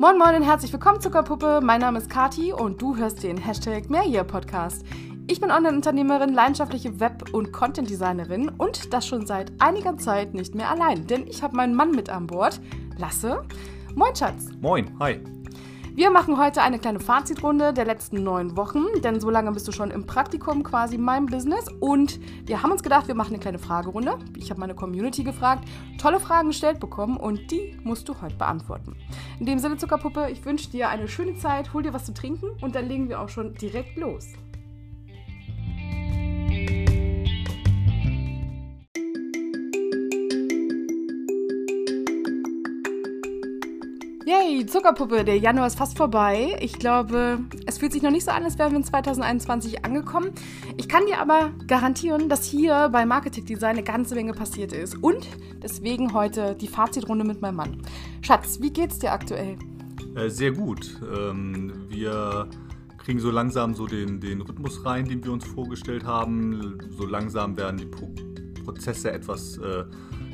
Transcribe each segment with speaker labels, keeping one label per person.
Speaker 1: Moin Moin und herzlich willkommen Zuckerpuppe. Mein Name ist Kati und du hörst den Hashtag Mehrjahr Podcast. Ich bin Online-Unternehmerin, leidenschaftliche Web- und Content-Designerin und das schon seit einiger Zeit nicht mehr allein, denn ich habe meinen Mann mit an Bord, Lasse. Moin Schatz.
Speaker 2: Moin, hi.
Speaker 1: Wir machen heute eine kleine Fazitrunde der letzten neun Wochen, denn so lange bist du schon im Praktikum quasi in meinem Business. Und wir haben uns gedacht, wir machen eine kleine Fragerunde. Ich habe meine Community gefragt, tolle Fragen gestellt bekommen und die musst du heute beantworten. In dem Sinne, Zuckerpuppe, ich wünsche dir eine schöne Zeit, hol dir was zu trinken und dann legen wir auch schon direkt los. Yay, Zuckerpuppe, der Januar ist fast vorbei. Ich glaube, es fühlt sich noch nicht so an, als wären wir in 2021 angekommen. Ich kann dir aber garantieren, dass hier bei Marketing Design eine ganze Menge passiert ist. Und deswegen heute die Fazitrunde mit meinem Mann. Schatz, wie geht's dir aktuell?
Speaker 2: Äh, sehr gut. Ähm, wir kriegen so langsam so den, den Rhythmus rein, den wir uns vorgestellt haben. So langsam werden die Pro Prozesse etwas äh,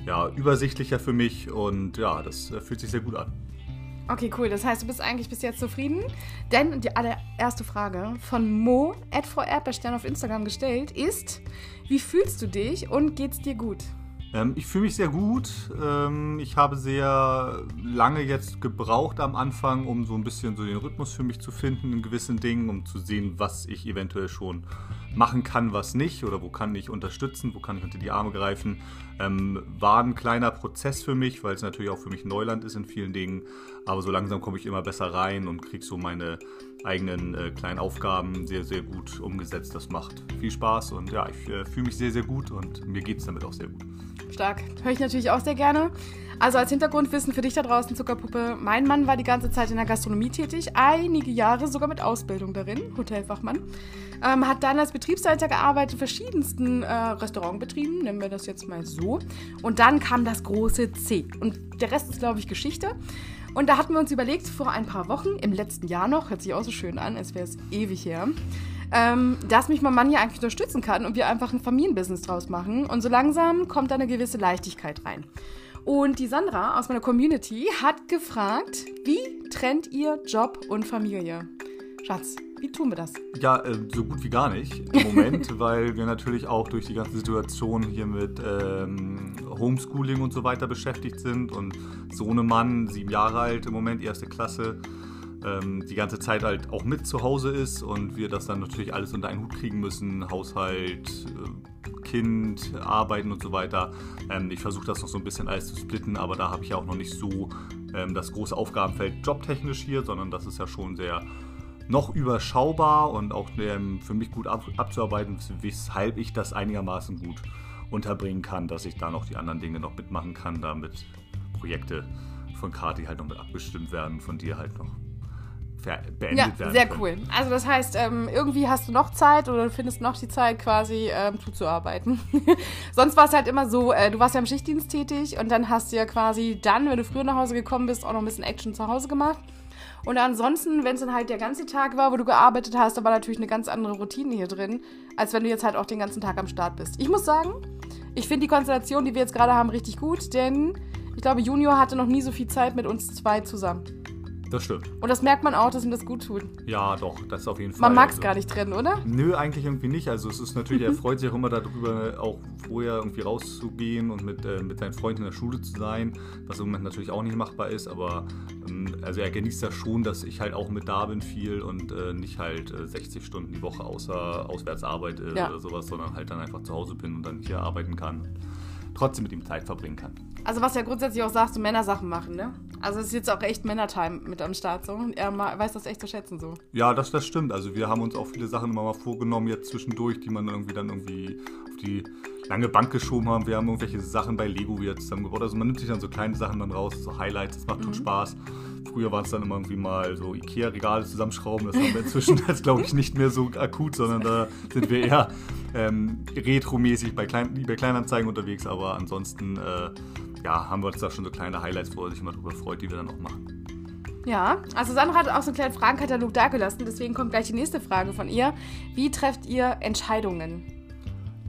Speaker 2: ja, übersichtlicher für mich und ja, das äh, fühlt sich sehr gut an.
Speaker 1: Okay, cool. Das heißt, du bist eigentlich bis jetzt zufrieden. Denn die allererste Frage von Mo, Erdbeerstern auf Instagram gestellt, ist: Wie fühlst du dich und geht's dir gut?
Speaker 2: Ähm, ich fühle mich sehr gut. Ähm, ich habe sehr lange jetzt gebraucht am Anfang, um so ein bisschen so den Rhythmus für mich zu finden in gewissen Dingen, um zu sehen, was ich eventuell schon machen kann, was nicht oder wo kann ich unterstützen, wo kann ich unter die Arme greifen. Ähm, war ein kleiner Prozess für mich, weil es natürlich auch für mich Neuland ist in vielen Dingen. Aber so langsam komme ich immer besser rein und kriege so meine eigenen äh, kleinen Aufgaben sehr, sehr gut umgesetzt. Das macht viel Spaß und ja, ich äh, fühle mich sehr, sehr gut und mir geht es damit auch sehr gut.
Speaker 1: Stark. Höre ich natürlich auch sehr gerne. Also als Hintergrundwissen für dich da draußen, Zuckerpuppe. Mein Mann war die ganze Zeit in der Gastronomie tätig, einige Jahre sogar mit Ausbildung darin, Hotelfachmann. Ähm, hat dann als Betriebsleiter gearbeitet verschiedensten äh, Restaurantbetrieben, nennen wir das jetzt mal so. Und dann kam das große C. Und der Rest ist, glaube ich, Geschichte. Und da hatten wir uns überlegt, vor ein paar Wochen, im letzten Jahr noch, hört sich auch so schön an, als wäre es ewig her, ähm, dass mich mein Mann ja eigentlich unterstützen kann und wir einfach ein Familienbusiness draus machen. Und so langsam kommt da eine gewisse Leichtigkeit rein. Und die Sandra aus meiner Community hat gefragt, wie trennt ihr Job und Familie? Schatz, wie tun wir das?
Speaker 2: Ja, äh, so gut wie gar nicht im Moment, weil wir natürlich auch durch die ganze Situation hier mit ähm, Homeschooling und so weiter beschäftigt sind und Sohnemann, sieben Jahre alt im Moment, erste Klasse, ähm, die ganze Zeit halt auch mit zu Hause ist und wir das dann natürlich alles unter einen Hut kriegen müssen, Haushalt, äh, Kind, Arbeiten und so weiter. Ähm, ich versuche das noch so ein bisschen alles zu splitten, aber da habe ich ja auch noch nicht so ähm, das große Aufgabenfeld jobtechnisch hier, sondern das ist ja schon sehr noch überschaubar und auch ähm, für mich gut ab, abzuarbeiten, weshalb ich das einigermaßen gut unterbringen kann, dass ich da noch die anderen Dinge noch mitmachen kann, damit Projekte von Kati halt noch mit abgestimmt werden, von dir halt noch beendet
Speaker 1: ja, werden. Sehr können. cool. Also das heißt, ähm, irgendwie hast du noch Zeit oder findest noch die Zeit, quasi ähm, zuzuarbeiten. Sonst war es halt immer so, äh, du warst ja im Schichtdienst tätig und dann hast du ja quasi dann, wenn du früher nach Hause gekommen bist, auch noch ein bisschen Action zu Hause gemacht. Und ansonsten, wenn es dann halt der ganze Tag war, wo du gearbeitet hast, da war natürlich eine ganz andere Routine hier drin, als wenn du jetzt halt auch den ganzen Tag am Start bist. Ich muss sagen, ich finde die Konstellation, die wir jetzt gerade haben, richtig gut, denn ich glaube, Junior hatte noch nie so viel Zeit mit uns zwei zusammen.
Speaker 2: Das stimmt.
Speaker 1: Und das merkt man auch, dass ihm das gut tut.
Speaker 2: Ja, doch, das ist auf jeden Fall.
Speaker 1: Man mag es also, gar nicht trennen, oder?
Speaker 2: Nö, eigentlich irgendwie nicht. Also es ist natürlich, er freut sich auch immer darüber, auch vorher irgendwie rauszugehen und mit, äh, mit seinen Freunden in der Schule zu sein, was im Moment natürlich auch nicht machbar ist, aber ähm, also er genießt das schon, dass ich halt auch mit da bin viel und äh, nicht halt äh, 60 Stunden die Woche außer auswärts arbeite ja. oder sowas, sondern halt dann einfach zu Hause bin und dann hier arbeiten kann. Trotzdem mit ihm Zeit verbringen kann.
Speaker 1: Also was ja grundsätzlich auch sagst, du Männersachen machen, ne? Also es ist jetzt auch echt Männertime mit am Start so. Und er weiß das echt zu schätzen so.
Speaker 2: Ja, das, das stimmt. Also wir haben uns auch viele Sachen immer mal vorgenommen jetzt zwischendurch, die man irgendwie dann irgendwie auf die lange Bank geschoben haben. Wir haben irgendwelche Sachen bei Lego wieder zusammengebaut. Also man nimmt sich dann so kleine Sachen dann raus, so Highlights, das macht mhm. schon Spaß. Früher war es dann immer irgendwie mal so Ikea-Regale zusammenschrauben. Das haben wir inzwischen jetzt, glaube ich, nicht mehr so akut, sondern da sind wir eher ähm, retromäßig bei, Klein, bei Kleinanzeigen unterwegs. Aber ansonsten äh, ja, haben wir uns da schon so kleine Highlights, wo er sich immer drüber freut, die wir dann auch machen.
Speaker 1: Ja, also Sandra hat auch so einen kleinen Fragenkatalog dagelassen, deswegen kommt gleich die nächste Frage von ihr. Wie trefft ihr Entscheidungen?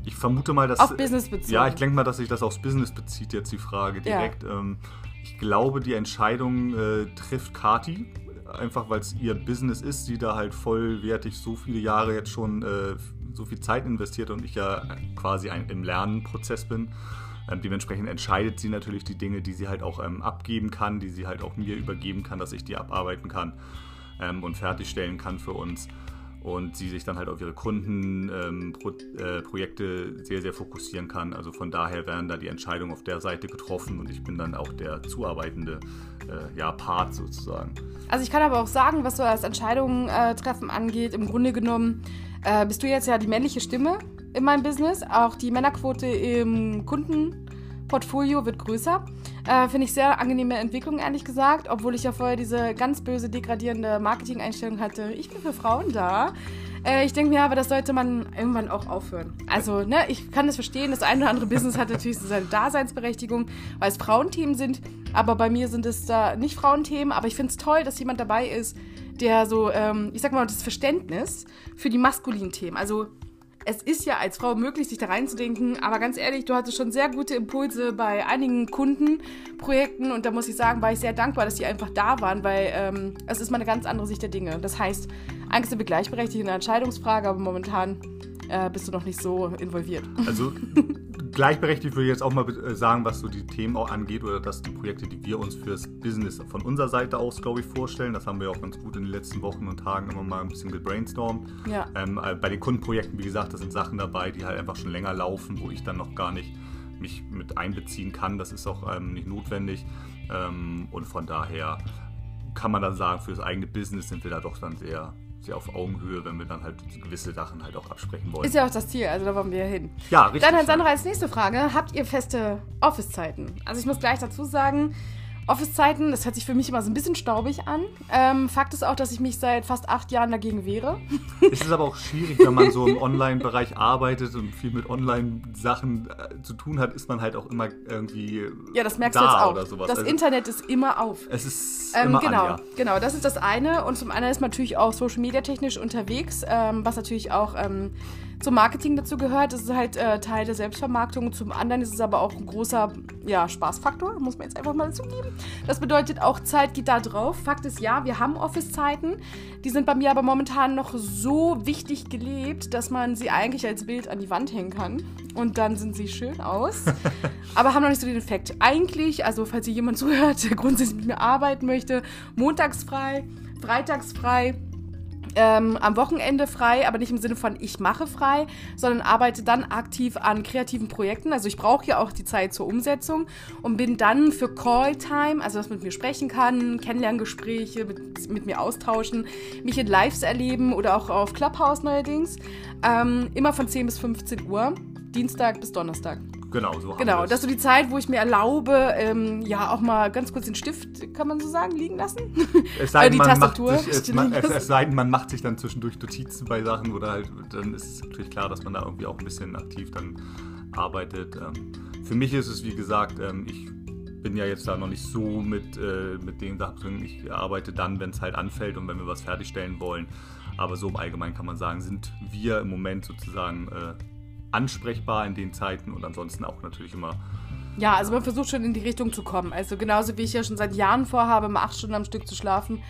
Speaker 2: Ich vermute mal, dass.
Speaker 1: Auf Business bezogen.
Speaker 2: Ja, ich denke mal, dass sich das aufs Business bezieht, jetzt die Frage direkt. Ja. Ähm, Ich glaube, die Entscheidung äh, trifft Kati, einfach weil es ihr Business ist, sie da halt vollwertig so viele Jahre jetzt schon äh, so viel Zeit investiert und ich ja quasi ein, im Lernprozess bin. Ähm, dementsprechend entscheidet sie natürlich die Dinge, die sie halt auch ähm, abgeben kann, die sie halt auch mir übergeben kann, dass ich die abarbeiten kann ähm, und fertigstellen kann für uns. Und sie sich dann halt auf ihre Kundenprojekte ähm, äh, sehr, sehr fokussieren kann. Also von daher werden da die Entscheidungen auf der Seite getroffen und ich bin dann auch der zuarbeitende äh, ja, Part sozusagen.
Speaker 1: Also ich kann aber auch sagen, was so das Entscheidungen äh, treffen angeht, im Grunde genommen äh, bist du jetzt ja die männliche Stimme in meinem Business. Auch die Männerquote im Kundenportfolio wird größer. Äh, Finde ich sehr angenehme Entwicklung, ehrlich gesagt. Obwohl ich ja vorher diese ganz böse, degradierende Marketing-Einstellung hatte. Ich bin für Frauen da. Äh, ich denke mir aber, das sollte man irgendwann auch aufhören. Also, ne, ich kann das verstehen. Das eine oder andere Business hat natürlich so seine Daseinsberechtigung, weil es Frauenthemen sind. Aber bei mir sind es da nicht Frauenthemen. Aber ich finde es toll, dass jemand dabei ist, der so, ähm, ich sag mal, das Verständnis für die maskulinen Themen. Also es ist ja als Frau möglich, sich da reinzudenken, aber ganz ehrlich, du hattest schon sehr gute Impulse bei einigen Kundenprojekten und da muss ich sagen, war ich sehr dankbar, dass die einfach da waren, weil ähm, es ist mal eine ganz andere Sicht der Dinge. Das heißt, eigentlich sind wir gleichberechtigt in der Entscheidungsfrage, aber momentan äh, bist du noch nicht so involviert.
Speaker 2: Also gleichberechtigt würde ich jetzt auch mal äh, sagen, was so die Themen auch angeht oder dass die Projekte, die wir uns fürs Business von unserer Seite aus, glaube ich, vorstellen. Das haben wir auch ganz gut in den letzten Wochen und Tagen immer mal ein bisschen gebrainstormt. Ja. Ähm, äh, bei den Kundenprojekten, wie gesagt, da sind Sachen dabei, die halt einfach schon länger laufen, wo ich dann noch gar nicht mich mit einbeziehen kann. Das ist auch ähm, nicht notwendig. Ähm, und von daher kann man dann sagen, für das eigene Business sind wir da doch dann sehr sehr auf Augenhöhe, wenn wir dann halt gewisse Sachen halt auch absprechen wollen.
Speaker 1: Ist ja auch das Ziel, also da wollen wir ja hin.
Speaker 2: Ja, richtig.
Speaker 1: Dann halt Sandra als nächste Frage. Habt ihr feste Office-Zeiten? Also ich muss gleich dazu sagen, Office-Zeiten, das hört sich für mich immer so ein bisschen staubig an. Ähm, Fakt ist auch, dass ich mich seit fast acht Jahren dagegen wehre.
Speaker 2: Es ist aber auch schwierig, wenn man so im Online-Bereich arbeitet und viel mit Online-Sachen äh, zu tun hat, ist man halt auch immer irgendwie.
Speaker 1: Ja, das merkst da du jetzt auch. Oder sowas. Das also, Internet ist immer auf.
Speaker 2: Es ist ähm, immer
Speaker 1: genau,
Speaker 2: an, ja.
Speaker 1: genau, das ist das eine. Und zum anderen ist man natürlich auch Social Media technisch unterwegs, ähm, was natürlich auch ähm, zum Marketing dazu gehört. Das ist halt äh, Teil der Selbstvermarktung. Zum anderen ist es aber auch ein großer ja, Spaßfaktor, muss man jetzt einfach mal zugeben. Das bedeutet auch, Zeit geht da drauf. Fakt ist ja, wir haben Office-Zeiten. Die sind bei mir aber momentan noch so wichtig gelebt, dass man sie eigentlich als Bild an die Wand hängen kann. Und dann sind sie schön aus. aber haben noch nicht so den Effekt. Eigentlich, also falls hier jemand zuhört, der grundsätzlich mit mir arbeiten möchte, montags frei, freitags frei ähm, am Wochenende frei, aber nicht im Sinne von ich mache frei, sondern arbeite dann aktiv an kreativen Projekten. Also ich brauche ja auch die Zeit zur Umsetzung und bin dann für Calltime, also was mit mir sprechen kann, Kennenlerngespräche, mit, mit mir austauschen, mich in Lives erleben oder auch auf Clubhouse neuerdings, ähm, immer von 10 bis 15 Uhr, Dienstag bis Donnerstag.
Speaker 2: Genau, so
Speaker 1: Genau, das ist so die Zeit, wo ich mir erlaube, ähm, ja, auch mal ganz kurz den Stift, kann man so sagen, liegen lassen.
Speaker 2: Es sei, denn, man macht sich, es, man, es, es sei denn, man macht sich dann zwischendurch Notizen bei Sachen oder halt, dann ist es natürlich klar, dass man da irgendwie auch ein bisschen aktiv dann arbeitet. Ähm, für mich ist es, wie gesagt, ähm, ich bin ja jetzt da noch nicht so mit, äh, mit den Sachen drin. Ich arbeite dann, wenn es halt anfällt und wenn wir was fertigstellen wollen. Aber so im Allgemeinen kann man sagen, sind wir im Moment sozusagen äh, ansprechbar in den Zeiten und ansonsten auch natürlich immer.
Speaker 1: Ja, also man versucht schon in die Richtung zu kommen. Also genauso wie ich ja schon seit Jahren vorhabe, mal acht Stunden am Stück zu schlafen,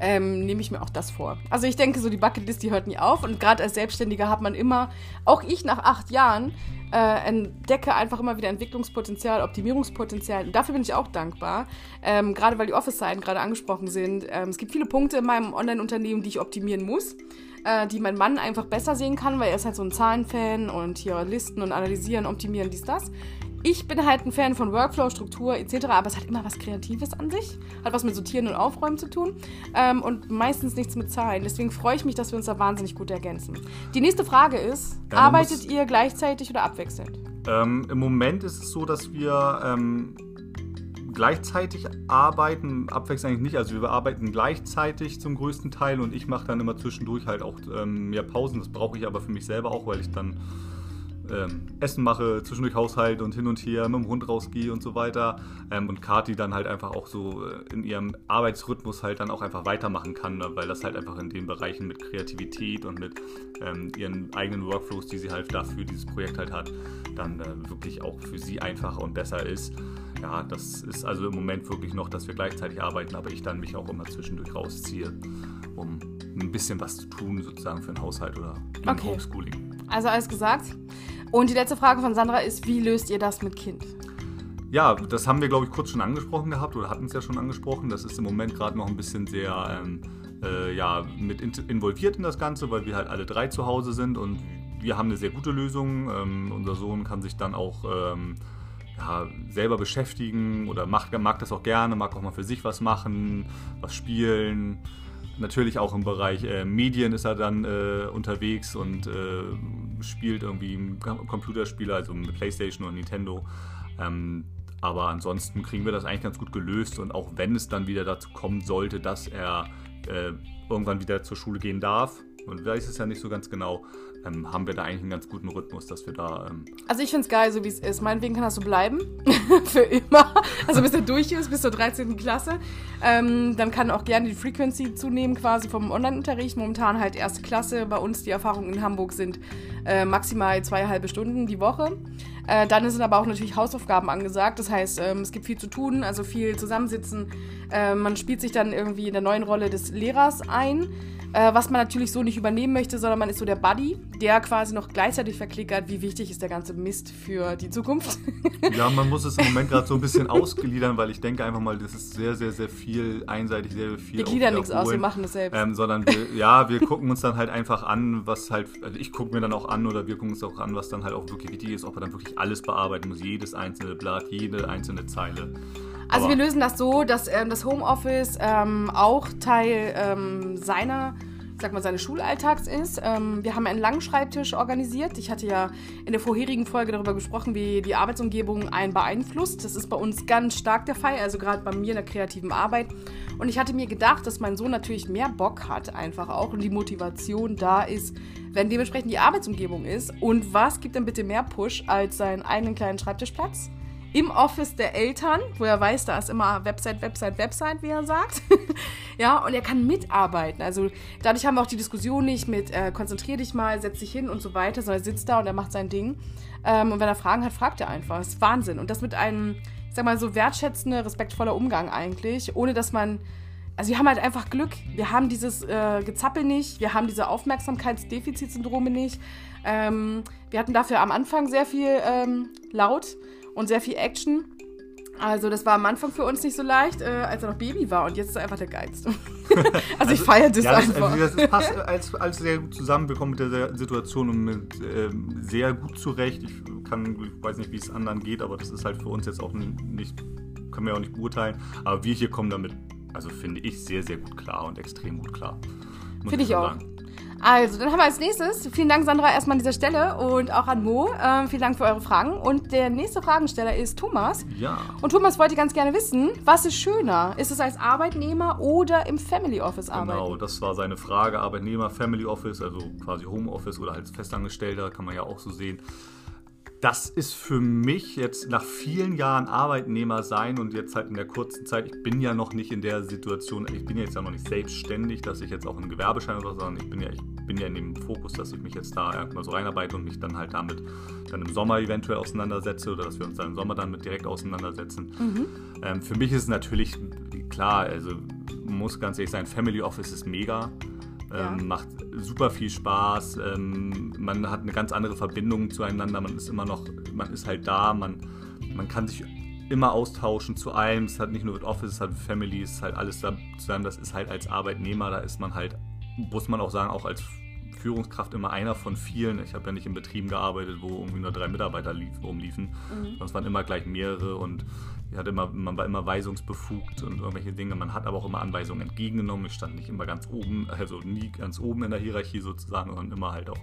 Speaker 1: ähm, nehme ich mir auch das vor. Also ich denke, so die Bucketlist, die hört nie auf. Und gerade als Selbstständiger hat man immer, auch ich nach acht Jahren, äh, entdecke einfach immer wieder Entwicklungspotenzial, Optimierungspotenzial. Und dafür bin ich auch dankbar. Ähm, gerade weil die Office-Seiten gerade angesprochen sind. Ähm, es gibt viele Punkte in meinem Online-Unternehmen, die ich optimieren muss äh, die mein Mann einfach besser sehen kann, weil er ist halt so ein Zahlenfan und hier Listen und analysieren, optimieren, dies, das. Ich bin halt ein Fan von Workflow, Struktur etc., aber es hat immer was Kreatives an sich. Hat was mit Sortieren und Aufräumen zu tun ähm, und meistens nichts mit Zahlen. Deswegen freue ich mich, dass wir uns da wahnsinnig gut ergänzen. Die nächste Frage ist, ja, arbeitet ihr gleichzeitig oder abwechselnd?
Speaker 2: Ähm, Im Moment ist es so, dass wir ähm, gleichzeitig arbeiten, abwechselnd eigentlich nicht. Also wir arbeiten gleichzeitig zum größten Teil und ich mache dann immer zwischendurch halt auch ähm, mehr Pausen. Das brauche ich aber für mich selber auch, weil ich dann ähm, Essen mache, zwischendurch Haushalt und hin und her mit dem Hund rausgehe und so weiter. Ähm, und Kati dann halt einfach auch so äh, in ihrem Arbeitsrhythmus halt dann auch einfach weitermachen kann, ne? weil das halt einfach in den Bereichen mit Kreativität und mit ähm, ihren eigenen Workflows, die sie halt dafür dieses Projekt halt hat, dann äh, wirklich auch für sie einfacher und besser ist. ja, das ist also im Moment wirklich noch, dass wir gleichzeitig arbeiten, aber ich dann mich auch immer zwischendurch rausziehe, um ein bisschen was zu tun, sozusagen für den Haushalt oder
Speaker 1: Okay.
Speaker 2: Homeschooling.
Speaker 1: Also alles gesagt. Und die letzte Frage von Sandra ist, wie löst ihr das mit Kind?
Speaker 2: Ja, das haben wir, glaube ich, kurz schon angesprochen gehabt oder hatten es ja schon angesprochen. Das ist im Moment gerade noch ein bisschen sehr ähm, äh, ja, mit in involviert in das Ganze, weil wir halt alle drei zu Hause sind und wir haben eine sehr gute Lösung. Ähm, unser Sohn kann sich dann auch ähm, ja, selber beschäftigen oder macht, mag das auch gerne, mag auch mal für sich was machen, was spielen. Natürlich auch im Bereich äh, Medien ist er dann äh, unterwegs und äh, spielt irgendwie Computerspiele, also Playstation und Nintendo. Ähm, aber ansonsten kriegen wir das eigentlich ganz gut gelöst und auch wenn es dann wieder dazu kommen sollte, dass er äh, irgendwann wieder zur Schule gehen darf, und weiß es ja nicht so ganz genau, ähm, haben wir da eigentlich einen ganz guten Rhythmus, dass wir da ähm,
Speaker 1: Also ich finde es geil, so wie es ist. Meinetwegen kann das so bleiben. Für immer. Also bis er durch ist, bis zur 13. Klasse. Ähm, dann kann auch gerne die Frequency zunehmen quasi vom Online-Unterricht. Momentan halt erste Klasse. Bei uns die Erfahrungen in Hamburg sind äh, maximal zwei halbe Stunden die Woche. Äh, dann sind aber auch natürlich Hausaufgaben angesagt. Das heißt, ähm, es gibt viel zu tun, also viel zusammensitzen. Äh, man spielt sich dann irgendwie in der neuen Rolle des Lehrers ein. Äh, was man natürlich so nicht übernehmen möchte, sondern man ist so der Buddy, der quasi noch gleichzeitig verklickert, wie wichtig ist der ganze Mist für die Zukunft.
Speaker 2: Ja, man muss es im Moment gerade so ein bisschen ausgliedern, weil ich denke einfach mal, das ist sehr, sehr, sehr viel einseitig, sehr viel.
Speaker 1: Wir gliedern nichts aus, wir machen das selbst.
Speaker 2: Ähm, sondern wir, ja, wir gucken uns dann halt einfach an, was halt, also ich gucke mir dann auch an oder wir gucken uns auch an, was dann halt auch wirklich wichtig ist, ob er dann wirklich alles bearbeiten muss, jedes einzelne Blatt, jede einzelne Zeile.
Speaker 1: Also
Speaker 2: Aber-
Speaker 1: wir lösen das so, dass ähm, das Homeoffice ähm, auch Teil ähm, seiner, sag mal, seines Schulalltags ist. Ähm, wir haben einen langen Schreibtisch organisiert. Ich hatte ja in der vorherigen Folge darüber gesprochen, wie die Arbeitsumgebung einen beeinflusst. Das ist bei uns ganz stark der Fall, also gerade bei mir in der kreativen Arbeit. Und ich hatte mir gedacht, dass mein Sohn natürlich mehr Bock hat, einfach auch, und die Motivation da ist, wenn dementsprechend die Arbeitsumgebung ist. Und was gibt denn bitte mehr Push als seinen eigenen kleinen Schreibtischplatz? Im Office der Eltern, wo er weiß, da ist immer Website, Website, Website, wie er sagt. ja, und er kann mitarbeiten. Also dadurch haben wir auch die Diskussion nicht mit äh, konzentrier dich mal, setz dich hin und so weiter, sondern er sitzt da und er macht sein Ding. Ähm, und wenn er Fragen hat, fragt er einfach. Das ist Wahnsinn. Und das mit einem, ich sag mal, so wertschätzender, respektvoller Umgang eigentlich, ohne dass man also wir haben halt einfach Glück. Wir haben dieses äh, Gezappel nicht, wir haben diese Aufmerksamkeitsdefizitsyndrome nicht. Ähm, wir hatten dafür am Anfang sehr viel ähm, laut und sehr viel Action. Also das war am Anfang für uns nicht so leicht, äh, als er noch Baby war und jetzt ist er einfach der Geilste. also ich feiere das
Speaker 2: Ja, das,
Speaker 1: einfach.
Speaker 2: also das passt als, als sehr gut zusammen. Wir kommen mit der Situation und mit, ähm, sehr gut zurecht. Ich kann, ich weiß nicht, wie es anderen geht, aber das ist halt für uns jetzt auch nicht, können wir auch nicht beurteilen. Aber wir hier kommen damit, also finde ich, sehr, sehr gut klar und extrem gut klar.
Speaker 1: Finde ich
Speaker 2: schon
Speaker 1: auch.
Speaker 2: sagen.
Speaker 1: Also, dann haben wir als nächstes, vielen Dank Sandra erstmal an dieser Stelle und auch an Mo. Ähm, vielen Dank für eure Fragen. Und der nächste Fragensteller ist Thomas.
Speaker 2: Ja.
Speaker 1: Und Thomas wollte ganz gerne wissen, was ist schöner? Ist es als Arbeitnehmer oder im Family Office arbeiten?
Speaker 2: Genau, das war seine Frage. Arbeitnehmer, Family Office, also quasi Home Office oder als Festangestellter, kann man ja auch so sehen. Das ist für mich jetzt nach vielen Jahren Arbeitnehmer sein und jetzt halt in der kurzen Zeit, ich bin ja noch nicht in der Situation, ich bin jetzt ja noch nicht selbstständig, dass ich jetzt auch einen Gewerbeschein oder so, sondern ich bin ja, ich bin ja in dem Fokus, dass ich mich jetzt da erstmal so reinarbeite und mich dann halt damit dann im Sommer eventuell auseinandersetze oder dass wir uns dann im Sommer damit direkt auseinandersetzen. Ähm, für mich ist es natürlich klar, also muss ganz ehrlich sein, Family Office ist mega.
Speaker 1: Ja.
Speaker 2: Ähm, macht super viel Spaß. Ähm, man hat eine ganz andere Verbindung zueinander. Man ist immer noch, man ist halt da. Man, man kann sich immer austauschen zu allem. Es hat nicht nur mit Office, es hat mit Family, es ist halt alles da zusammen. Das ist halt als Arbeitnehmer, da ist man halt, muss man auch sagen, auch als Führungskraft immer einer von vielen. Ich habe ja nicht in Betrieben gearbeitet, wo irgendwie nur drei Mitarbeiter lief, rumliefen. Sonst waren immer gleich mehrere und hatte immer, man war immer weisungsbefugt und irgendwelche Dinge. Man hat aber auch immer Anweisungen entgegengenommen. Ich stand nicht immer ganz oben, also nie ganz oben in der Hierarchie sozusagen, sondern immer halt auch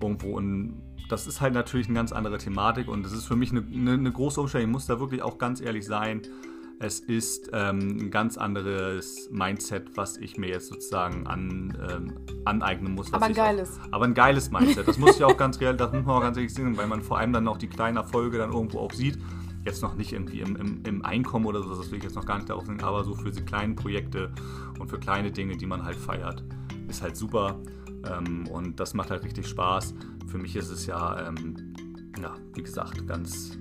Speaker 2: irgendwo in. Das ist halt natürlich eine ganz andere Thematik und das ist für mich eine, eine, eine große Umstellung. Ich muss da wirklich auch ganz ehrlich sein. Es ist ähm, ein ganz anderes Mindset, was ich mir jetzt sozusagen an, ähm, aneignen muss.
Speaker 1: Aber ein
Speaker 2: ich auch-
Speaker 1: geiles.
Speaker 2: aber ein geiles Mindset. Das muss ich auch ganz real, das muss man auch ganz ehrlich sehen, weil man vor allem dann auch die kleinen Erfolge dann irgendwo auch sieht. Jetzt noch nicht irgendwie im, im, im Einkommen oder so, das will ich jetzt noch gar nicht darauf sehen, aber so für diese kleinen Projekte und für kleine Dinge, die man halt feiert, ist halt super. Ähm, und das macht halt richtig Spaß. Für mich ist es ja, ähm, ja, wie gesagt, ganz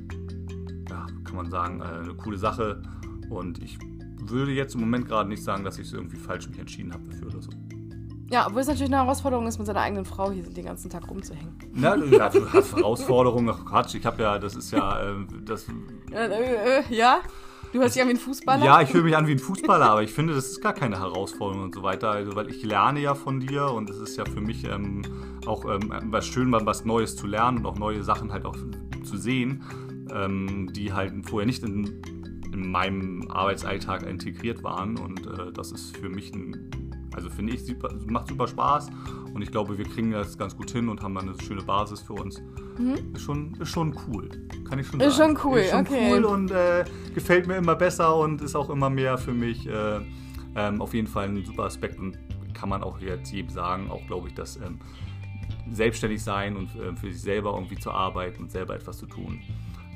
Speaker 2: ja, kann man sagen, äh, eine coole Sache. Und ich würde jetzt im Moment gerade nicht sagen, dass ich es irgendwie falsch mich entschieden habe dafür oder so.
Speaker 1: Ja, obwohl es natürlich eine Herausforderung ist, mit seiner eigenen Frau hier den ganzen Tag rumzuhängen.
Speaker 2: Na, ja, du hast Herausforderungen, ach Quatsch, ich habe ja, das ist ja, äh, das...
Speaker 1: Äh, äh, ja? Du hörst dich an wie ein Fußballer?
Speaker 2: Ja, ich höre mich an wie ein Fußballer, aber ich finde, das ist gar keine Herausforderung und so weiter. Also, weil ich lerne ja von dir und es ist ja für mich ähm, auch ähm, was schön, was Neues zu lernen und auch neue Sachen halt auch zu sehen, ähm, die halt vorher nicht in, in meinem Arbeitsalltag integriert waren. Und äh, das ist für mich ein also finde ich, super, macht super Spaß und ich glaube, wir kriegen das ganz gut hin und haben eine schöne Basis für uns. Mhm. Ist, schon, ist schon cool, kann ich schon
Speaker 1: sagen.
Speaker 2: Ist
Speaker 1: schon cool, ist schon okay.
Speaker 2: cool und äh, gefällt mir immer besser und ist auch immer mehr für mich äh, ähm, auf jeden Fall ein super Aspekt und kann man auch jetzt jedem sagen, auch glaube ich, dass ähm, selbstständig sein und äh, für sich selber irgendwie zu arbeiten und selber etwas zu tun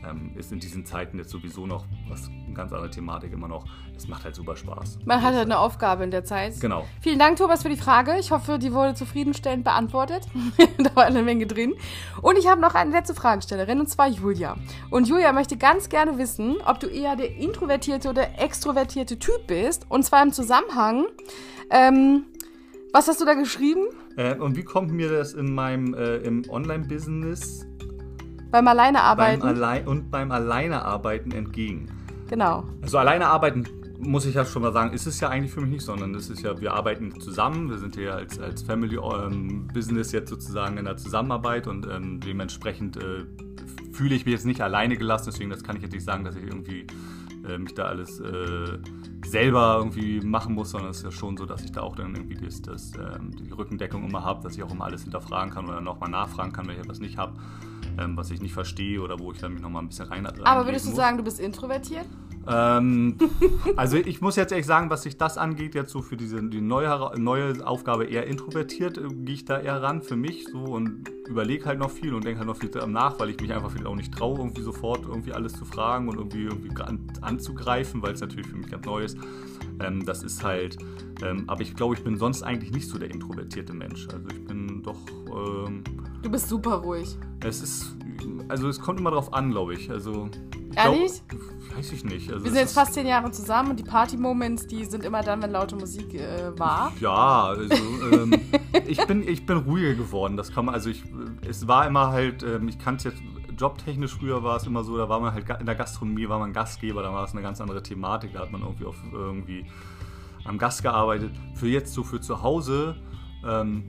Speaker 2: ähm, ist in diesen Zeiten jetzt sowieso noch was eine ganz andere Thematik immer noch. Es macht halt super Spaß.
Speaker 1: Man hat halt eine Aufgabe in der Zeit.
Speaker 2: Genau.
Speaker 1: Vielen Dank, Thomas, für die Frage. Ich hoffe, die wurde zufriedenstellend beantwortet. da war eine Menge drin. Und ich habe noch eine letzte Fragestellerin, und zwar Julia. Und Julia möchte ganz gerne wissen, ob du eher der introvertierte oder extrovertierte Typ bist. Und zwar im Zusammenhang. Ähm, was hast du da geschrieben?
Speaker 2: Äh, und wie kommt mir das in meinem äh, im Online-Business
Speaker 1: beim Alleinearbeiten.
Speaker 2: Beim Allein und beim Alleinearbeiten entgegen.
Speaker 1: Genau.
Speaker 2: Also Alleinearbeiten muss ich ja schon mal sagen, ist es ja eigentlich für mich nicht, sondern es ist ja, wir arbeiten zusammen, wir sind hier als, als Family ähm, Business jetzt sozusagen in der Zusammenarbeit und ähm, dementsprechend äh, fühle ich mich jetzt nicht alleine gelassen, deswegen das kann ich jetzt nicht sagen, dass ich irgendwie äh, mich da alles äh, selber irgendwie machen muss, sondern es ist ja schon so, dass ich da auch dann irgendwie das, das, ähm, die Rückendeckung immer habe, dass ich auch immer alles hinterfragen kann oder nochmal nachfragen kann, wenn ich etwas nicht habe ähm, was ich nicht verstehe oder wo ich dann mich nochmal ein bisschen rein.
Speaker 1: Aber würdest du muss. sagen, du bist introvertiert?
Speaker 2: Ähm, also ich muss jetzt ehrlich sagen, was sich das angeht, jetzt so für diese die neue, neue Aufgabe eher introvertiert, äh, gehe ich da eher ran für mich so und überlege halt noch viel und denke halt noch viel nach, weil ich mich einfach auch nicht traue, irgendwie sofort irgendwie alles zu fragen und irgendwie, irgendwie an, anzugreifen, weil es natürlich für mich ganz neu ist. Ähm, das ist halt, ähm, aber ich glaube, ich bin sonst eigentlich nicht so der introvertierte Mensch. Also ich bin doch. Ähm,
Speaker 1: du bist super ruhig.
Speaker 2: Es ist, also es kommt immer drauf an, glaube ich. Also
Speaker 1: ich Ehrlich?
Speaker 2: Glaub, weiß ich nicht. Also
Speaker 1: Wir sind jetzt fast zehn Jahre zusammen und die Party-Moments, die sind immer dann, wenn laute Musik äh, war.
Speaker 2: Ja, also ähm, ich, bin, ich bin ruhiger geworden. Das kann man, also ich, es war immer halt, ähm, ich kann es jetzt jobtechnisch früher war es immer so, da war man halt in der Gastronomie, war man Gastgeber, da war es eine ganz andere Thematik, da hat man irgendwie auf irgendwie am Gast gearbeitet. Für jetzt so für zu Hause, ähm,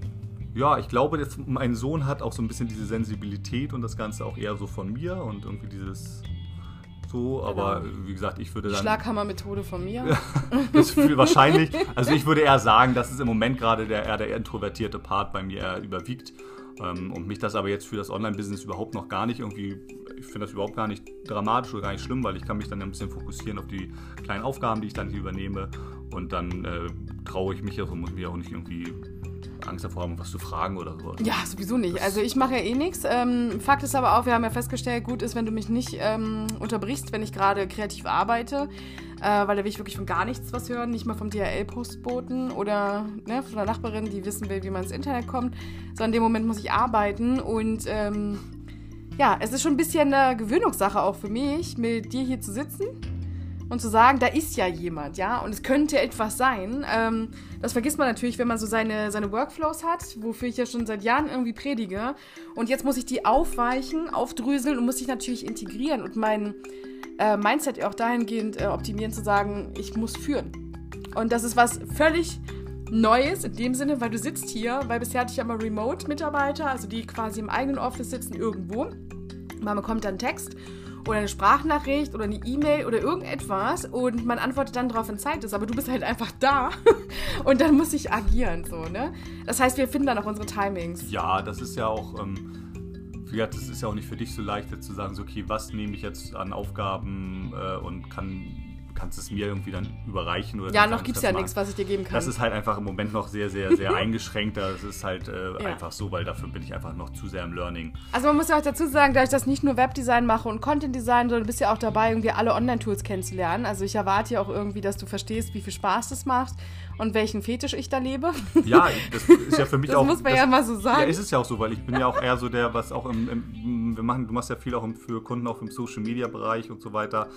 Speaker 2: ja, ich glaube, jetzt, mein Sohn hat auch so ein bisschen diese Sensibilität und das Ganze auch eher so von mir und irgendwie dieses so, aber genau. wie gesagt, ich würde dann.
Speaker 1: Schlaghammer-Methode von mir.
Speaker 2: das ist wahrscheinlich. Also ich würde eher sagen, dass es im Moment gerade der eher der introvertierte Part bei mir überwiegt. Ähm, und mich das aber jetzt für das Online-Business überhaupt noch gar nicht irgendwie, ich finde das überhaupt gar nicht dramatisch oder gar nicht schlimm, weil ich kann mich dann ein bisschen fokussieren auf die kleinen Aufgaben, die ich dann hier übernehme. Und dann äh, traue ich mich, also muss mich auch nicht irgendwie Angst davor haben, was zu fragen oder so.
Speaker 1: Ja, sowieso nicht. Also ich mache ja eh nichts. Ähm, Fakt ist aber auch, wir haben ja festgestellt, gut ist, wenn du mich nicht ähm, unterbrichst, wenn ich gerade kreativ arbeite, äh, weil da will ich wirklich von gar nichts was hören, nicht mal vom DHL-Postboten oder ne, von der Nachbarin, die wissen will, wie man ins Internet kommt, sondern in dem Moment muss ich arbeiten und ähm, ja, es ist schon ein bisschen eine Gewöhnungssache auch für mich, mit dir hier zu sitzen und zu sagen, da ist ja jemand, ja, und es könnte etwas sein. Ähm, das vergisst man natürlich, wenn man so seine, seine Workflows hat, wofür ich ja schon seit Jahren irgendwie predige. Und jetzt muss ich die aufweichen, aufdröseln und muss ich natürlich integrieren und mein äh, Mindset auch dahingehend äh, optimieren, zu sagen, ich muss führen. Und das ist was völlig Neues in dem Sinne, weil du sitzt hier, weil bisher hatte ich ja immer Remote-Mitarbeiter, also die quasi im eigenen Office sitzen irgendwo. Man bekommt dann Text oder eine Sprachnachricht oder eine E-Mail oder irgendetwas und man antwortet dann darauf, wenn Zeit ist. Aber du bist halt einfach da und dann muss ich agieren, so, ne? Das heißt, wir finden dann auch unsere Timings.
Speaker 2: Ja, das ist ja auch, ähm, wie gesagt, das ist ja auch nicht für dich so leicht, jetzt zu sagen, so, okay, was nehme ich jetzt an Aufgaben äh, und kann kannst es mir irgendwie dann überreichen. Oder
Speaker 1: ja, noch gibt es ja nichts, was ich dir geben kann.
Speaker 2: Das ist halt einfach im Moment noch sehr, sehr, sehr eingeschränkt. Das ist halt äh, ja. einfach so, weil dafür bin ich einfach noch zu sehr im Learning.
Speaker 1: Also man muss ja auch dazu sagen, da ich das nicht nur Webdesign mache und Content Design, sondern du bist ja auch dabei, irgendwie alle Online-Tools kennenzulernen. Also ich erwarte ja auch irgendwie, dass du verstehst, wie viel Spaß das macht und welchen Fetisch ich da lebe.
Speaker 2: Ja, das ist ja für mich
Speaker 1: das
Speaker 2: auch.
Speaker 1: Das muss man das, ja mal so sagen. Ja,
Speaker 2: ist es ja auch so, weil ich bin ja auch eher so der, was auch im, im wir machen, du machst ja viel auch für Kunden auch im Social Media Bereich und so weiter.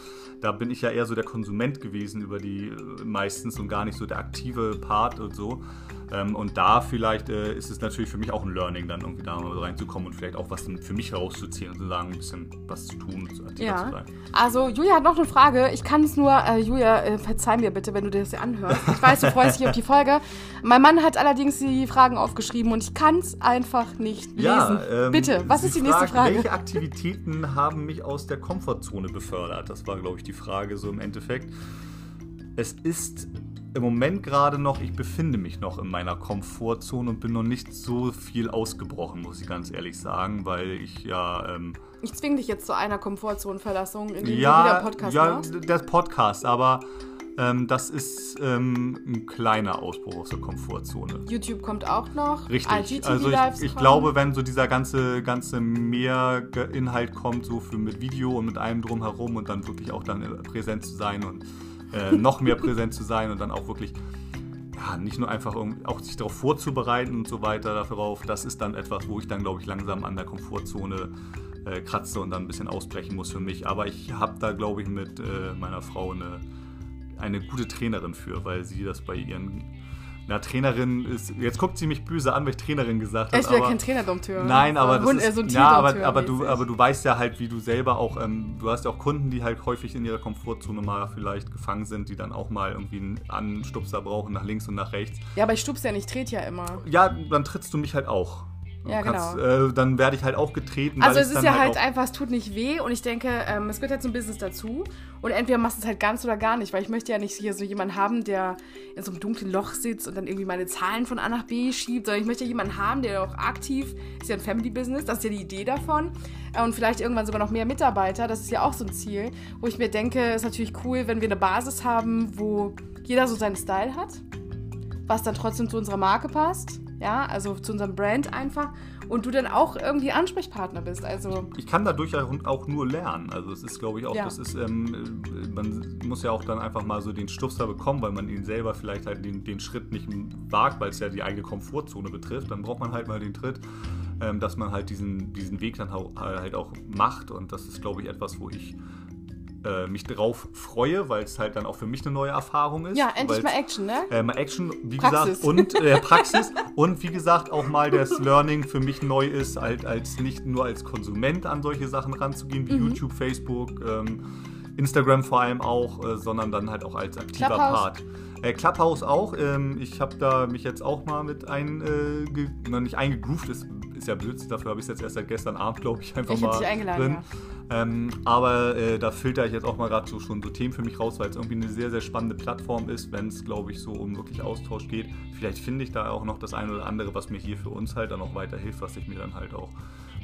Speaker 2: Da bin ich ja eher so der Konsument gewesen über die äh, meistens und gar nicht so der aktive Part und so. Ähm, und da vielleicht äh, ist es natürlich für mich auch ein Learning, dann irgendwie da mal reinzukommen und vielleicht auch was für mich herauszuziehen und zu sagen, ein bisschen was zu tun und
Speaker 1: ja. zu sein. Also Julia hat noch eine Frage. Ich kann es nur, äh, Julia, äh, verzeih mir bitte, wenn du dir das hier anhörst. Ich weiß, du freust dich auf die Folge. Mein Mann hat allerdings die Fragen aufgeschrieben und ich kann es einfach nicht lesen. Ja, ähm, bitte, was ist die nächste Frage?
Speaker 2: Welche Aktivitäten haben mich aus der Komfortzone befördert? Das war, glaube ich, die Frage so im Endeffekt. Es ist im Moment gerade noch, ich befinde mich noch in meiner Komfortzone und bin noch nicht so viel ausgebrochen, muss ich ganz ehrlich sagen, weil ich ja. Ähm,
Speaker 1: ich zwinge dich jetzt zu einer Komfortzonenverlassung, indem
Speaker 2: ja, du wieder Podcast ja, machst. Ja, der Podcast, aber ähm, das ist ähm, ein kleiner Ausbruch aus der Komfortzone.
Speaker 1: YouTube kommt auch noch.
Speaker 2: Richtig. IGTV also ich, ich glaube, wenn so dieser ganze, ganze Mehrinhalt kommt, so für mit Video und mit allem drumherum und dann wirklich auch dann präsent zu sein und äh, noch mehr präsent zu sein und dann auch wirklich ja, nicht nur einfach auch sich darauf vorzubereiten und so weiter darauf, das ist dann etwas, wo ich dann, glaube ich, langsam an der Komfortzone äh, kratze und dann ein bisschen ausbrechen muss für mich. Aber ich habe da, glaube ich, mit äh, meiner Frau eine, eine gute Trainerin für, weil sie das bei ihren na, Trainerin ist. Jetzt guckt sie mich böse an, weil ich Trainerin gesagt habe.
Speaker 1: Ich bin ja kein Trainerdompteur.
Speaker 2: Nein, aber. Das Hund, ist, so ja, aber, aber, du, aber du weißt ja halt, wie du selber auch. Ähm, du hast ja auch Kunden, die halt häufig in ihrer Komfortzone mal vielleicht gefangen sind, die dann auch mal irgendwie einen Anstupser brauchen, nach links und nach rechts.
Speaker 1: Ja, aber ich stupse ja nicht, trete ja immer.
Speaker 2: Ja, dann trittst du mich halt auch.
Speaker 1: Ja,
Speaker 2: kannst, genau. Äh, dann werde ich halt auch getreten.
Speaker 1: Also es ist ja halt, halt einfach, es tut nicht weh und ich denke, ähm, es gehört halt zum Business dazu. Und entweder machst du es halt ganz oder gar nicht, weil ich möchte ja nicht hier so jemanden haben, der in so einem dunklen Loch sitzt und dann irgendwie meine Zahlen von A nach B schiebt, sondern ich möchte ja jemanden haben, der auch aktiv, ist ja ein Family-Business, das ist ja die Idee davon. Äh, und vielleicht irgendwann sogar noch mehr Mitarbeiter, das ist ja auch so ein Ziel, wo ich mir denke, es ist natürlich cool, wenn wir eine Basis haben, wo jeder so seinen Style hat, was dann trotzdem zu unserer Marke passt ja, also zu unserem Brand einfach und du dann auch irgendwie Ansprechpartner bist. Also
Speaker 2: ich kann dadurch auch nur lernen. Also es ist, glaube ich, auch, ja. das ist, ähm, man muss ja auch dann einfach mal so den Stufser bekommen, weil man ihn selber vielleicht halt den, den Schritt nicht wagt, weil es ja die eigene Komfortzone betrifft. Dann braucht man halt mal den Tritt, ähm, dass man halt diesen, diesen Weg dann halt auch macht. Und das ist, glaube ich, etwas, wo ich äh, mich drauf freue, weil es halt dann auch für mich eine neue Erfahrung ist.
Speaker 1: Ja, endlich mal Action, ne?
Speaker 2: Äh, mal Action, wie Praxis. gesagt, und äh, Praxis und wie gesagt auch mal das Learning für mich neu ist, halt als nicht nur als Konsument an solche Sachen ranzugehen, wie mhm. YouTube, Facebook, ähm, Instagram vor allem auch, äh, sondern dann halt auch als aktiver Clubhouse. Part. Äh, Clubhouse auch. Ähm, ich habe da mich jetzt auch mal mit ein, äh, nicht eingegroovt, ist, ist ja blöd, dafür habe ich es jetzt erst seit gestern Abend, glaube ich, einfach ich mal drin. Ja. Ähm, aber äh, da filter ich jetzt auch mal gerade so schon so Themen für mich raus, weil es irgendwie eine sehr, sehr spannende Plattform ist, wenn es, glaube ich, so um wirklich Austausch geht. Vielleicht finde ich da auch noch das eine oder andere, was mir hier für uns halt dann auch weiterhilft, was ich mir dann halt auch,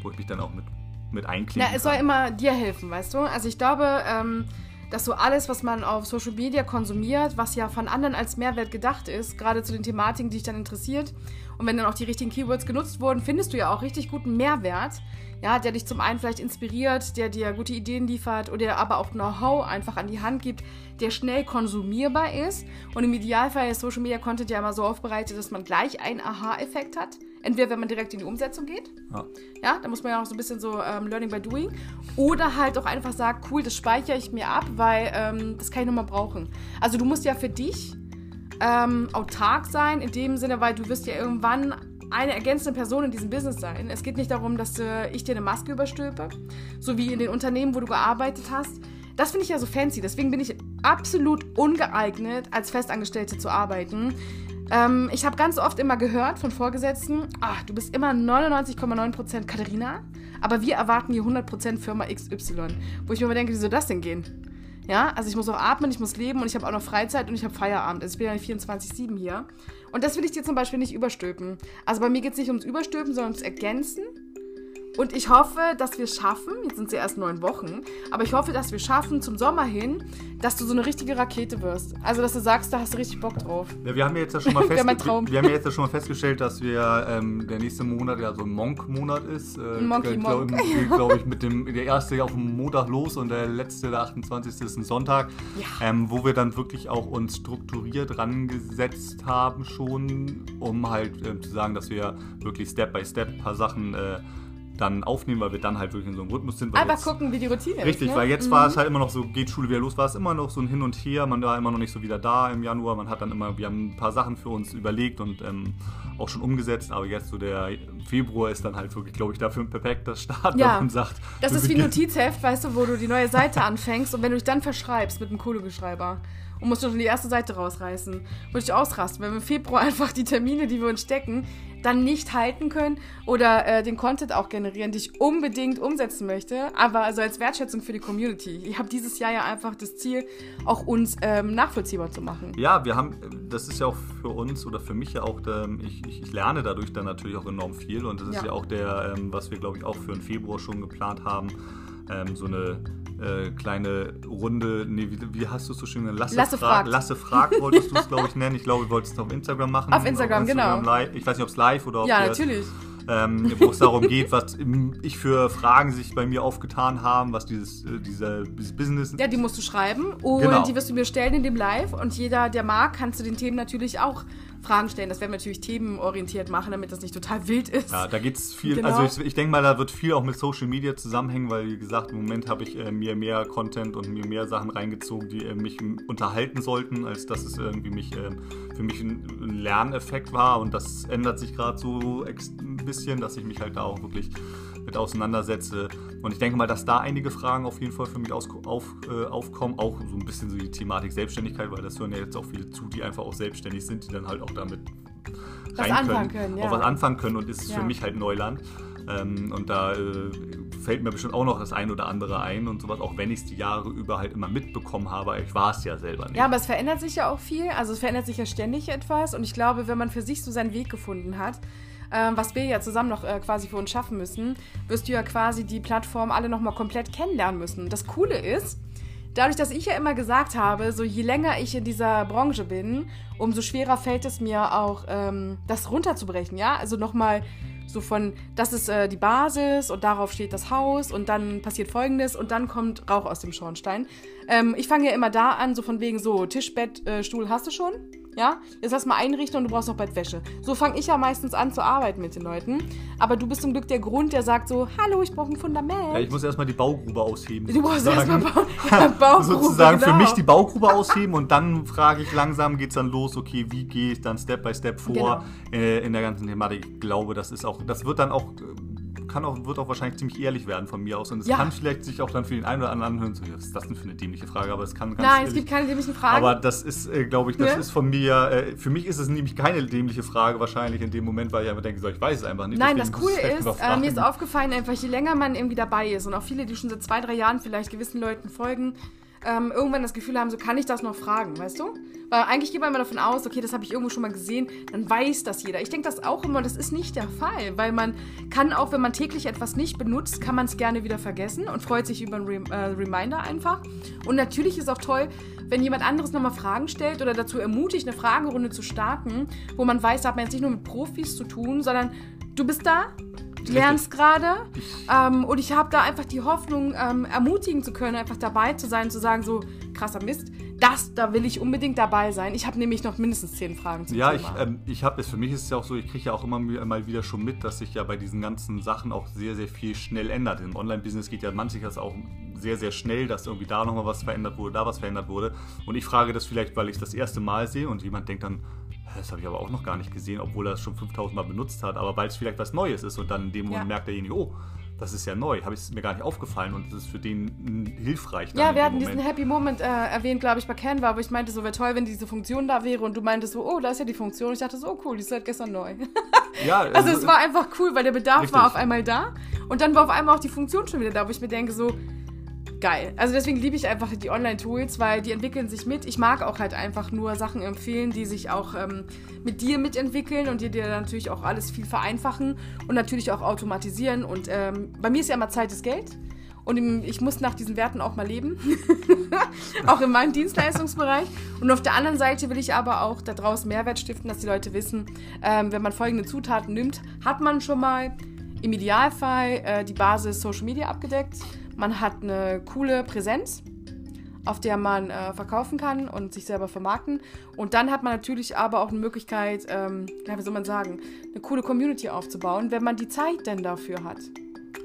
Speaker 2: wo ich mich dann auch mit, mit einklinge.
Speaker 1: Ja, es soll immer dir helfen, weißt du? Also ich glaube, ähm, dass so alles, was man auf Social Media konsumiert, was ja von anderen als Mehrwert gedacht ist, gerade zu den Thematiken, die dich dann interessiert, und wenn dann auch die richtigen Keywords genutzt wurden, findest du ja auch richtig guten Mehrwert ja, der dich zum einen vielleicht inspiriert, der dir gute Ideen liefert oder aber auch Know-how einfach an die Hand gibt, der schnell konsumierbar ist. Und im Idealfall ist Social Media Content ja immer so aufbereitet, dass man gleich einen Aha-Effekt hat. Entweder wenn man direkt in die Umsetzung geht, ja, ja da muss man ja auch so ein bisschen so ähm, Learning by Doing, oder halt auch einfach sagt, cool, das speichere ich mir ab, weil ähm, das kann ich nochmal brauchen. Also du musst ja für dich ähm, autark sein, in dem Sinne, weil du wirst ja irgendwann eine ergänzende Person in diesem Business sein. Es geht nicht darum, dass äh, ich dir eine Maske überstülpe, so wie in den Unternehmen, wo du gearbeitet hast. Das finde ich ja so fancy. Deswegen bin ich absolut ungeeignet, als Festangestellte zu arbeiten. Ähm, ich habe ganz oft immer gehört von Vorgesetzten, ach, du bist immer 99,9% Katharina, aber wir erwarten hier 100% Firma XY. Wo ich mir immer denke, wie soll das denn gehen? Ja, also ich muss auch atmen, ich muss leben und ich habe auch noch Freizeit und ich habe Feierabend. Also ich bin ja nicht 24-7 hier. Und das will ich dir zum Beispiel nicht überstülpen. Also bei mir geht es nicht ums Überstülpen, sondern ums Ergänzen. Und ich hoffe, dass wir schaffen, jetzt sind es ja erst neun Wochen, aber ich hoffe, dass wir schaffen zum Sommer hin, dass du so eine richtige Rakete wirst. Also, dass du sagst, da hast du richtig Bock drauf.
Speaker 2: Ja, wir haben ja jetzt ja schon mal, festge wir haben ja jetzt ja schon mal festgestellt, dass wir ähm, der nächste Monat ja so ein Monk-Monat ist.
Speaker 1: Äh, Monkey Monk.
Speaker 2: Geht, glaube ich, mit dem, der erste auf dem Montag los und der letzte, der 28. ist ein Sonntag, ja. ähm, wo wir dann wirklich auch uns strukturiert rangesetzt haben schon, um halt äh, zu sagen, dass wir wirklich Step by Step ein paar Sachen äh, dann aufnehmen, weil wir dann halt wirklich in so einem Rhythmus sind.
Speaker 1: Einfach
Speaker 2: jetzt-
Speaker 1: gucken, wie die Routine
Speaker 2: Richtig,
Speaker 1: ist. ne?
Speaker 2: weil jetzt war es halt immer noch so, geht Schule wieder los, war es immer noch so ein Hin und Her, man war immer noch nicht so wieder da im Januar, man hat dann immer, wir haben ein paar Sachen für uns überlegt und ähm, auch schon umgesetzt, aber jetzt so der Februar ist dann halt wirklich, glaube ich, dafür ein perfekter Start,
Speaker 1: Ja.
Speaker 2: wenn man sagt.
Speaker 1: Das ist wie ein Notizheft, weißt du, wo du die neue Seite anfängst und wenn du dich dann verschreibst mit einem Kugelschreiber und musst du schon die erste Seite rausreißen, würde ich ausrasten, wenn wir im Februar einfach die Termine, die wir uns stecken, dann nicht halten können oder äh, den Content auch generieren, den ich unbedingt umsetzen möchte, aber also als Wertschätzung für die Community. Ich habe dieses Jahr ja einfach das Ziel, auch uns ähm, nachvollziehbar zu machen.
Speaker 2: Ja, wir haben, das ist ja auch für uns oder für mich ja auch, ähm, ich, ich, ich lerne dadurch dann natürlich auch enorm viel und das ist
Speaker 1: Ja.
Speaker 2: ja, auch der, ähm, was wir glaube ich auch für den Februar schon geplant haben, ähm, so eine äh, kleine Runde, nee, wie, wie hast du es so schön genannt? Lasse,
Speaker 1: Lasse
Speaker 2: fragt.
Speaker 1: fragt.
Speaker 2: Lasse fragt wolltest du es glaube ich nennen. Ich glaube, du wolltest es auf Instagram machen.
Speaker 1: Auf Instagram, genau.
Speaker 2: Live. Ich weiß nicht, ob es live oder ob
Speaker 1: Ja,
Speaker 2: wir-
Speaker 1: natürlich.
Speaker 2: ähm, wo es darum geht, was ich für Fragen sich bei mir aufgetan haben, was dieses, äh, dieser, dieses Business
Speaker 1: Ja, die musst du schreiben und
Speaker 2: Genau.
Speaker 1: die wirst du mir stellen in dem Live. Und jeder, der mag, kann zu den Themen natürlich auch Fragen stellen. Das werden wir natürlich themenorientiert machen, damit das nicht total wild ist.
Speaker 2: Ja, da geht es viel,
Speaker 1: Genau.
Speaker 2: also ich, ich denke mal, da wird viel auch mit Social Media zusammenhängen, weil wie gesagt, im Moment habe ich äh, mir mehr Content und mir mehr Sachen reingezogen, die äh, mich unterhalten sollten, als dass es irgendwie mich, ähm, für mich ein, ein Lerneffekt war und das ändert sich gerade so ein bisschen, dass ich mich halt da auch wirklich mit auseinandersetze und ich denke mal, dass da einige Fragen auf jeden Fall für mich auf, äh, aufkommen, auch so ein bisschen so die Thematik Selbstständigkeit, weil das hören ja jetzt auch viele zu, die einfach auch selbstständig sind, die dann halt auch damit
Speaker 1: Was
Speaker 2: rein
Speaker 1: anfangen können, ja.
Speaker 2: auch was anfangen können und ist
Speaker 1: Ja.
Speaker 2: für mich halt Neuland. Ähm, und da äh, fällt mir bestimmt auch noch das ein oder andere ein und sowas, auch wenn ich es die Jahre über halt immer mitbekommen habe. Ich war es ja selber nicht.
Speaker 1: Ja, aber es verändert sich ja auch viel. Also es verändert sich ja ständig etwas. Und ich glaube, wenn man für sich so seinen Weg gefunden hat, was wir ja zusammen noch äh, quasi für uns schaffen müssen, wirst du ja quasi die Plattform alle nochmal komplett kennenlernen müssen. Das Coole ist, dadurch, dass ich ja immer gesagt habe, so je länger ich in dieser Branche bin, umso schwerer fällt es mir auch, ähm, das runterzubrechen, ja? Also nochmal so von, das ist äh, die Basis und darauf steht das Haus und dann passiert folgendes und dann kommt Rauch aus dem Schornstein. Ähm, ich fange ja immer da an, so von wegen so, Tisch, Bett, äh, Stuhl hast du schon, ja? Jetzt lass mal einrichten und du brauchst noch Bettwäsche. So fange ich ja meistens an zu arbeiten mit den Leuten. Aber du bist zum Glück der Grund, der sagt so, hallo, ich brauche ein Fundament.
Speaker 2: Ja, ich muss erstmal die Baugrube ausheben.
Speaker 1: Du brauchst erstmal Bau Baugrube,
Speaker 2: sozusagen für
Speaker 1: genau.
Speaker 2: mich die Baugrube ausheben und dann frage ich langsam, geht es dann los, okay, wie gehe ich dann Step by Step vor äh, in der ganzen Thematik. Ich glaube, das ist auch, das wird dann auch, äh, kann auch, wird auch wahrscheinlich ziemlich ehrlich werden von mir aus und es
Speaker 1: Ja.
Speaker 2: kann vielleicht sich auch dann für den einen oder anderen anhören, so, ja, was ist das denn für eine dämliche Frage, aber es kann ganz
Speaker 1: Nein, es
Speaker 2: ehrlich-
Speaker 1: gibt keine dämlichen Fragen.
Speaker 2: aber das ist, äh, glaube ich, das
Speaker 1: Ne?
Speaker 2: ist von mir, äh, für mich ist es nämlich keine dämliche Frage wahrscheinlich in dem Moment, weil ich einfach denke, so, ich weiß es einfach nicht.
Speaker 1: Nein, das Coole ist, äh, mir ist aufgefallen, einfach je länger man irgendwie dabei ist und auch viele, die schon seit zwei, drei Jahren vielleicht gewissen Leuten folgen, ähm, irgendwann das Gefühl haben, so kann ich das noch fragen, weißt du? Weil eigentlich geht man immer davon aus, okay, das habe ich irgendwo schon mal gesehen, dann weiß das jeder. Ich denke das auch immer, das ist nicht der Fall, weil man kann auch, wenn man täglich etwas nicht benutzt, kann man es gerne wieder vergessen und freut sich über einen Rem äh, Reminder einfach. Und natürlich ist auch toll, wenn jemand anderes nochmal Fragen stellt oder dazu ermutigt, eine Fragerunde zu starten, wo man weiß, da hat man jetzt nicht nur mit Profis zu tun, sondern du bist da, du lernst gerade ähm, und ich habe da einfach die Hoffnung, ähm, ermutigen zu können, einfach dabei zu sein, zu sagen, so krasser Mist, das, da will ich unbedingt dabei sein. Ich habe nämlich noch mindestens zehn Fragen zum
Speaker 2: Ja, ich,
Speaker 1: Thema.
Speaker 2: ähm, ich habe es, für mich ist es ja auch so, ich kriege ja auch immer mal wieder schon mit, dass sich ja bei diesen ganzen Sachen auch sehr, sehr viel schnell ändert. Im Online-Business geht ja manches auch sehr, sehr schnell, dass irgendwie da nochmal was verändert wurde, da was verändert wurde. Und ich frage das vielleicht, weil ich es das erste Mal sehe und jemand denkt dann, "Hä, das habe ich aber auch noch gar nicht gesehen, obwohl er es schon 5000 Mal benutzt hat, aber weil es vielleicht was Neues ist und dann in dem Moment
Speaker 1: Ja.
Speaker 2: merkt derjenige, oh, das ist ja neu, habe ich es mir gar nicht aufgefallen und das ist für den hilfreich.
Speaker 1: ja, wir hatten diesen. Happy Moment äh, erwähnt, glaube ich, bei Canva, wo ich meinte, so wäre toll, wenn diese Funktion da wäre und du meintest so, oh, da ist ja die Funktion. Ich dachte so, oh cool, die ist seit gestern neu.
Speaker 2: Ja,
Speaker 1: Also es war einfach cool, weil der Bedarf
Speaker 2: Richtig.
Speaker 1: war auf einmal da und dann war auf einmal auch die Funktion schon wieder da, wo ich mir denke, so geil. Also deswegen liebe ich einfach die Online-Tools, weil die entwickeln sich mit. Ich mag auch halt einfach nur Sachen empfehlen, die sich auch ähm, mit dir mitentwickeln und die dir natürlich auch alles viel vereinfachen und natürlich auch automatisieren. Und ähm, bei mir ist ja immer Zeit ist Geld. Und ich muss nach diesen Werten auch mal leben. auch in meinem Dienstleistungsbereich. Und auf der anderen Seite will ich aber auch da draußen Mehrwert stiften, dass die Leute wissen, ähm, wenn man folgende Zutaten nimmt, hat man schon mal im Idealfall äh, die Basis Social Media abgedeckt. Man hat eine coole Präsenz, auf der man äh, verkaufen kann und sich selber vermarkten. Und dann hat man natürlich aber auch eine Möglichkeit, ähm, wie soll man sagen, eine coole Community aufzubauen, wenn man die Zeit denn dafür hat.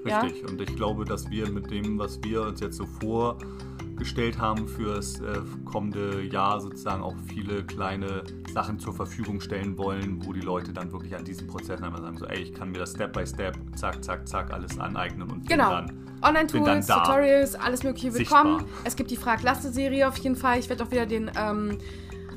Speaker 2: Richtig. Ja? Und ich glaube, dass wir mit dem, was wir uns jetzt so vorgestellt haben fürs äh, kommende Jahr sozusagen auch viele kleine Sachen zur Verfügung stellen wollen, wo die Leute dann wirklich an diesem Prozess einmal sagen, so ey, ich kann mir das Step by Step, zack, zack, zack, alles aneignen und
Speaker 1: genau. dann Online-Tools, Tutorials, alles mögliche willkommen. Es gibt die Frag-Laste-Serie auf jeden Fall. Ich werde auch wieder den ähm,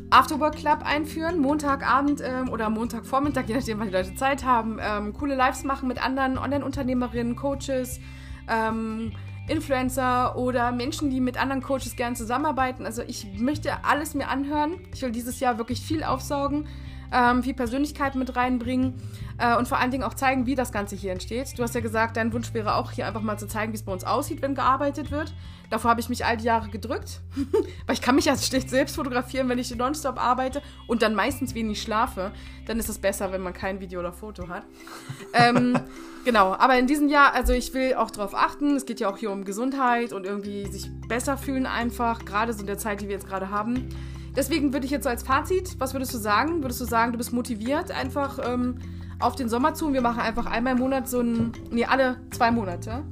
Speaker 1: Afterwork Club einführen, Montagabend ähm, oder Montagvormittag, je nachdem, wann die Leute Zeit haben. Ähm, coole Lives machen mit anderen Online-Unternehmerinnen, Coaches, ähm, Influencer oder Menschen, die mit anderen Coaches gerne zusammenarbeiten. Also ich möchte alles mir anhören. Ich will dieses Jahr wirklich viel aufsaugen, ähm, viel Persönlichkeit mit reinbringen äh, und vor allen Dingen auch zeigen, wie das Ganze hier entsteht. Du hast ja gesagt, dein Wunsch wäre auch hier einfach mal zu zeigen, wie es bei uns aussieht, wenn gearbeitet wird. Davor habe ich mich all die Jahre gedrückt, weil ich kann mich ja schlecht selbst fotografieren, wenn ich nonstop arbeite und dann meistens wenig schlafe. Dann ist es besser, wenn man kein Video oder Foto hat. ähm, genau, aber in diesem Jahr, also ich will auch darauf achten, es geht ja auch hier um Gesundheit und irgendwie sich besser fühlen einfach, gerade so in der Zeit, die wir jetzt gerade haben. Deswegen würde ich jetzt so als Fazit, was würdest du sagen? Würdest du sagen, du bist motiviert einfach ähm, auf den Sommer zu und wir machen einfach einmal im Monat so ein, nee, alle zwei Monate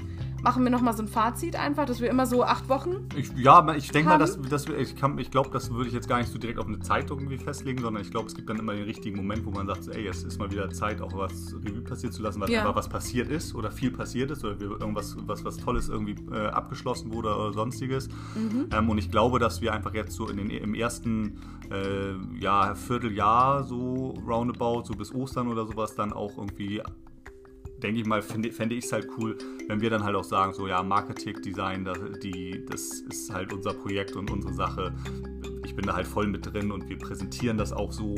Speaker 1: machen wir nochmal so ein Fazit einfach, dass wir immer so acht Wochen.
Speaker 2: Ich, ja, ich denke mal, dass, dass wir, ich, ich glaube, das würde ich jetzt gar nicht so direkt auf eine Zeit irgendwie festlegen, sondern ich glaube, es gibt dann immer den richtigen Moment, wo man sagt, ey, es ist mal wieder Zeit, auch was Revue passieren zu lassen, was ja. was passiert ist oder viel passiert ist oder irgendwas, was, was Tolles irgendwie äh, abgeschlossen wurde oder sonstiges. Mhm. Ähm, und ich glaube, dass wir einfach jetzt so in den, im ersten äh, ja, Vierteljahr so roundabout, so bis Ostern oder sowas, dann auch irgendwie denke ich mal, fände ich es halt cool, wenn wir dann halt auch sagen, so ja, Marketing, Design, das, die, das ist halt unser Projekt und unsere Sache ich bin da halt voll mit drin und wir präsentieren das auch so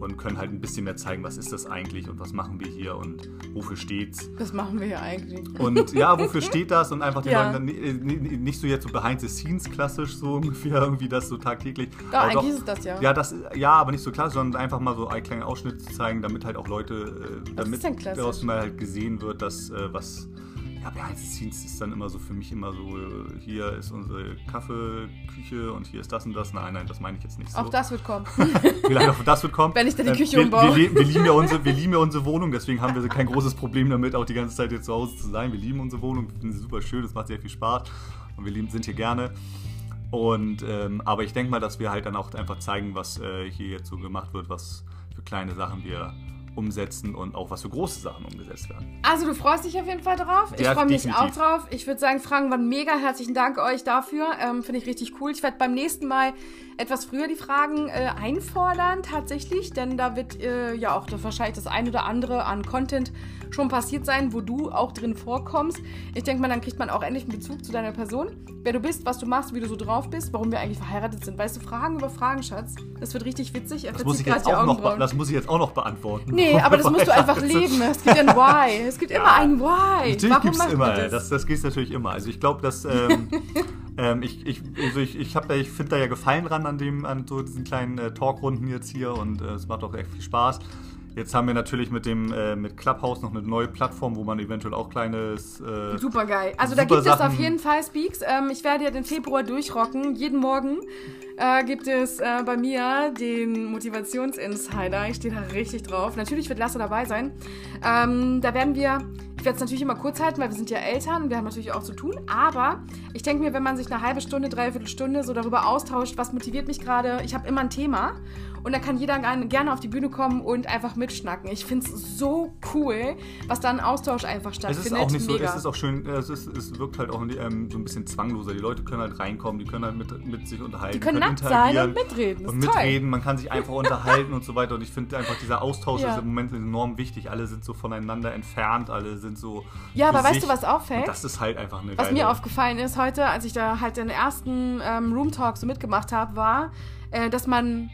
Speaker 2: und können halt ein bisschen mehr zeigen, was ist das eigentlich und was machen wir hier und wofür steht's.
Speaker 1: Was machen wir hier eigentlich?
Speaker 2: Und ja, wofür steht das und einfach die ja. Leute nicht so jetzt so behind the scenes klassisch so ungefähr irgendwie das so tagtäglich.
Speaker 1: Doch, eigentlich doch, ist das ja.
Speaker 2: Ja, das, ja, aber nicht so klassisch, sondern einfach mal so einen kleinen Ausschnitt zu zeigen, damit halt auch Leute, äh, damit daraus mal halt gesehen wird, dass äh, was ja, scenes ist dann immer so für mich immer so, hier ist unsere Kaffeeküche und hier ist das und das. Nein, nein, das meine ich jetzt nicht so.
Speaker 1: Auch das wird kommen.
Speaker 2: Vielleicht auch das wird kommen.
Speaker 1: Wenn ich dann die äh, Küche umbaue.
Speaker 2: Wir, wir, lieben ja unsere, wir lieben ja unsere Wohnung, deswegen haben wir kein großes Problem damit, auch die ganze Zeit jetzt zu Hause zu sein. Wir lieben unsere Wohnung, finden sie super schön, es macht sehr viel Spaß und wir lieben, sind hier gerne. Und, ähm, aber ich denke mal, dass wir halt dann auch einfach zeigen, was äh, hier jetzt so gemacht wird, was für kleine Sachen wir umsetzen und auch was für große Sachen umgesetzt werden.
Speaker 1: Also du freust dich auf jeden Fall drauf. Ich freue mich auch drauf. Ich würde sagen, Fragen waren mega. Herzlichen Dank euch dafür. Ähm, Finde ich richtig cool. Ich werde beim nächsten Mal etwas früher die Fragen äh, einfordern, tatsächlich, denn da wird äh, ja auch das, wahrscheinlich das ein oder andere an Content schon passiert sein, wo du auch drin vorkommst. Ich denke mal, dann kriegt man auch endlich einen Bezug zu deiner Person, wer du bist, was du machst, wie du so drauf bist, warum wir eigentlich verheiratet sind. Weißt du, Fragen über Fragen, Schatz. Das wird richtig witzig.
Speaker 2: Das muss, ich jetzt auch noch das muss ich jetzt auch noch beantworten.
Speaker 1: Nee, aber das musst du einfach leben. Es gibt ein Why. Es gibt ja, immer ein Why.
Speaker 2: Natürlich Warum gibt's immer. Das? das, das gibt es natürlich immer. Also ich glaube, dass ähm, ähm, ich, ich, also ich, ich, ich finde da ja Gefallen dran an, dem, an so diesen kleinen äh, Talkrunden jetzt hier und äh, es macht auch echt viel Spaß. Jetzt haben wir natürlich mit dem äh, mit Clubhouse noch eine neue Plattform, wo man eventuell auch kleines.
Speaker 1: Äh, super geil. Also super da gibt Sachen es auf jeden Fall Speaks. Ähm, ich werde ja den Februar durchrocken. Jeden Morgen äh, gibt es äh, bei mir den Motivationsinsider. Ich stehe da richtig drauf. Natürlich wird Lasse dabei sein. Ähm, da werden wir ich werde es natürlich immer kurz halten, weil wir sind ja Eltern, wir haben natürlich auch zu tun. Aber ich denke mir, wenn man sich eine halbe Stunde, dreiviertel Stunde so darüber austauscht, was motiviert mich gerade, ich habe immer ein Thema und da kann jeder gerne auf die Bühne kommen und einfach mitschnacken. Ich finde es so cool, was da ein Austausch einfach stattfindet.
Speaker 2: Es ist auch nicht so, es ist auch schön, es, ist, es wirkt halt auch ähm, so ein bisschen zwangloser. Die Leute können halt reinkommen, die können halt mit, mit sich unterhalten.
Speaker 1: Die können, können nackt sein und mitreden.
Speaker 2: und mitreden, toll. man kann sich einfach unterhalten und so weiter. Und ich finde einfach, dieser Austausch ja. ist im Moment enorm wichtig. Alle sind so voneinander entfernt, alle sind so.
Speaker 1: Ja, aber weißt du, was auffällt? Und
Speaker 2: das ist halt einfach eine
Speaker 1: Was geile mir aufgefallen ist heute, als ich da halt den ersten ähm, Room Talk so mitgemacht habe, war, äh, dass man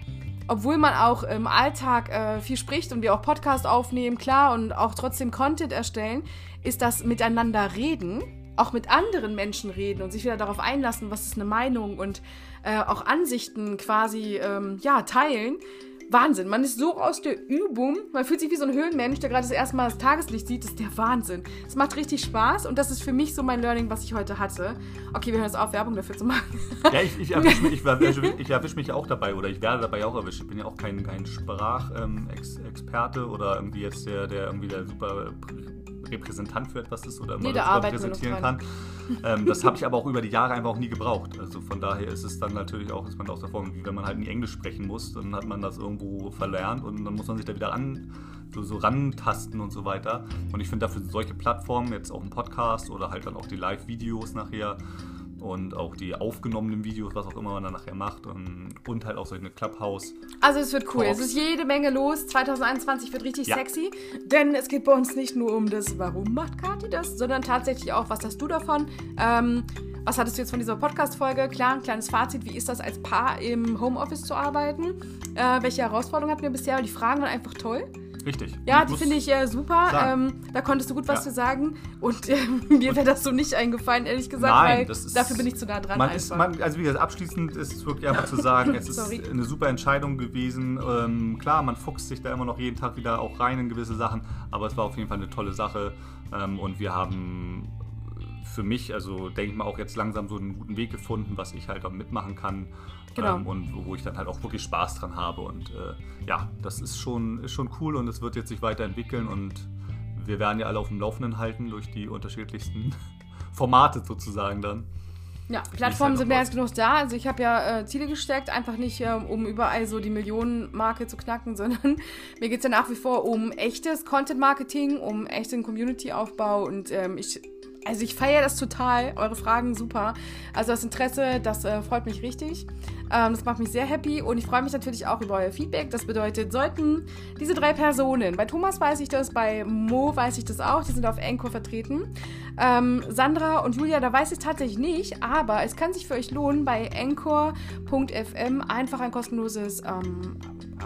Speaker 1: obwohl man auch im Alltag äh, viel spricht und wir auch Podcast aufnehmen, klar, und auch trotzdem Content erstellen, ist das Miteinander reden, auch mit anderen Menschen reden und sich wieder darauf einlassen, was ist eine Meinung und äh, auch Ansichten quasi ähm, ja, teilen, Wahnsinn. Man ist so aus der Übung. Man fühlt sich wie so ein Höhlenmensch, der gerade das erste Mal das Tageslicht sieht. Das ist der Wahnsinn. Es macht richtig Spaß und das ist für mich so mein Learning, was ich heute hatte. Okay, wir hören jetzt auf, Werbung dafür zu machen.
Speaker 2: Ja, ich, ich erwische mich, ich, ich erwisch mich auch dabei oder ich werde dabei auch erwischt. Ich bin ja auch kein, kein Sprachexperte ähm, oder irgendwie jetzt der, der irgendwie der super Repräsentant für etwas ist oder
Speaker 1: Nee, da
Speaker 2: das repräsentieren kann. ähm, das habe ich aber auch über die Jahre einfach auch nie gebraucht. Also von daher ist es dann natürlich auch, ist man aus der Form, wie wenn man halt nie Englisch sprechen muss, dann hat man das irgendwo verlernt und dann muss man sich da wieder an, so, so rantasten und so weiter. Und ich finde dafür solche Plattformen, jetzt auch ein Podcast oder halt dann auch die Live-Videos nachher und auch die aufgenommenen Videos, was auch immer man dann nachher macht und, und halt auch solche Clubhouse.
Speaker 1: Also es wird cool.
Speaker 2: Talks.
Speaker 1: Es ist jede Menge los. 2021 wird richtig
Speaker 2: Ja.
Speaker 1: sexy. Denn es geht bei uns nicht nur um das, warum macht Kathi das, sondern tatsächlich auch, was hast du davon? Ähm, was hattest du jetzt von dieser Podcast-Folge? Klar, ein kleines Fazit. Wie ist das als Paar im Homeoffice zu arbeiten? Äh, welche Herausforderungen hatten wir bisher? Die Fragen waren einfach toll.
Speaker 2: Richtig.
Speaker 1: Ja, die finde ich äh, super. Ähm, da konntest du gut was
Speaker 2: Ja.
Speaker 1: zu sagen. Und äh, mir wäre das so nicht eingefallen, ehrlich gesagt,
Speaker 2: Nein,
Speaker 1: weil
Speaker 2: ist-
Speaker 1: dafür bin ich zu nah dran.
Speaker 2: Man ist, man, also wie gesagt, abschließend ist es wirklich einfach zu sagen, es ist eine super Entscheidung gewesen. Ähm, klar, man fuchst sich da immer noch jeden Tag wieder auch rein in gewisse Sachen, aber es war auf jeden Fall eine tolle Sache ähm, und wir haben für mich, also denke ich mal, auch jetzt langsam so einen guten Weg gefunden, was ich halt auch mitmachen kann
Speaker 1: Genau.
Speaker 2: ähm, und wo- ich dann halt auch wirklich Spaß dran habe und äh, ja, das ist schon, ist schon cool und es wird jetzt sich weiterentwickeln und wir werden ja alle auf dem Laufenden halten durch die unterschiedlichsten Formate sozusagen dann.
Speaker 1: Ja, Plattformen sind mehr als genug da. Also ich habe ja äh, Ziele gesteckt, einfach nicht ähm, um überall so die Millionenmarke zu knacken, sondern mir geht es ja nach wie vor um echtes Content-Marketing, um echten Community-Aufbau und ähm, ich also ich feiere das total, eure Fragen super. Also das Interesse, das äh, freut mich richtig. Ähm, das macht mich sehr happy und ich freue mich natürlich auch über euer Feedback. Das bedeutet, sollten diese drei Personen, bei Thomas weiß ich das, bei Mo weiß ich das auch, die sind auf Anchor vertreten. Ähm, Sandra und Julia, da weiß ich tatsächlich nicht, aber es kann sich für euch lohnen, bei anchor.fm einfach ein kostenloses ähm,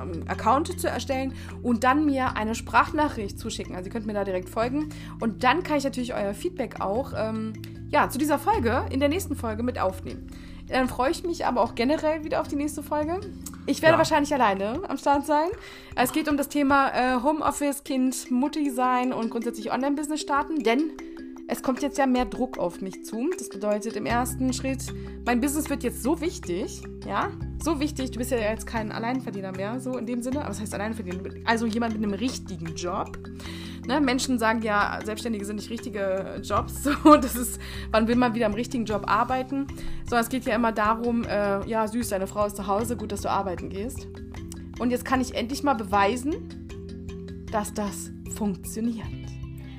Speaker 1: ähm, Account zu erstellen und dann mir eine Sprachnachricht zuschicken. Also ihr könnt mir da direkt folgen und dann kann ich natürlich euer Feedback auch ähm, ja, zu dieser Folge in der nächsten Folge mit aufnehmen. Dann freue ich mich aber auch generell wieder auf die nächste Folge. Ich werde
Speaker 2: Ja.
Speaker 1: wahrscheinlich alleine am Start sein. Es geht um das Thema äh, Homeoffice, Kind, Mutti sein und grundsätzlich Online-Business starten, denn es kommt jetzt ja mehr Druck auf mich zu. Das bedeutet im ersten Schritt, mein Business wird jetzt so wichtig, ja, so wichtig. Du bist ja jetzt kein Alleinverdiener mehr, so in dem Sinne. Aber was heißt Alleinverdiener? Also jemand mit einem richtigen Job. Ne? Menschen sagen ja, Selbstständige sind nicht richtige Jobs. So, das ist, wann will man wieder am richtigen Job arbeiten? Sondern es geht ja immer darum, äh, ja, süß, deine Frau ist zu Hause, gut, dass du arbeiten gehst. Und jetzt kann ich endlich mal beweisen, dass das funktioniert.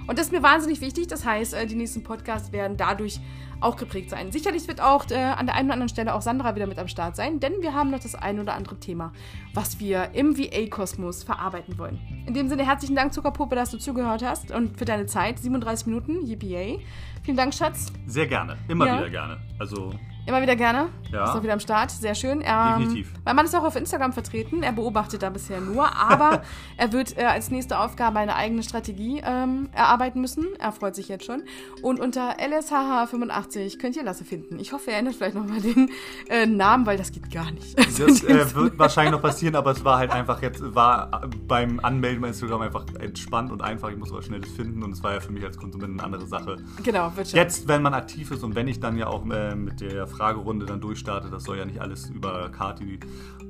Speaker 1: Und das ist mir wahnsinnig wichtig. Das heißt, äh, die nächsten Podcasts werden dadurch auch geprägt sein. Sicherlich wird auch äh, an der einen oder anderen Stelle auch Sandra wieder mit am Start sein, denn wir haben noch das ein oder andere Thema, was wir im VA-Kosmos verarbeiten wollen. In dem Sinne herzlichen Dank, Zuckerpuppe, dass du zugehört hast und für deine Zeit. 37 Minuten, yippie. Vielen Dank, Schatz.
Speaker 2: Sehr gerne, immer
Speaker 1: Ja.
Speaker 2: wieder gerne. Also
Speaker 1: Immer wieder gerne.
Speaker 2: Ja.
Speaker 1: Ist auch wieder am Start. Sehr schön. Er,
Speaker 2: Definitiv.
Speaker 1: Mein Mann ist auch auf Instagram vertreten. Er beobachtet da bisher nur, aber er wird äh, als nächste Aufgabe eine eigene Strategie ähm, erarbeiten müssen. Er freut sich jetzt schon. Und unter LSHH85 könnt ihr Lasse finden. Ich hoffe, er ändert vielleicht nochmal den äh, Namen, weil das geht gar nicht.
Speaker 2: Das äh, wird wahrscheinlich noch passieren, aber es war halt einfach jetzt, war beim Anmelden bei Instagram einfach entspannt und einfach. Ich muss was Schnelles finden und es war ja für mich als Konsument eine andere Sache.
Speaker 1: genau, wird schon.
Speaker 2: Jetzt, wenn man aktiv ist und wenn ich dann ja auch äh, mit der Fragerunde dann durchstarte, das soll ja nicht alles über Kati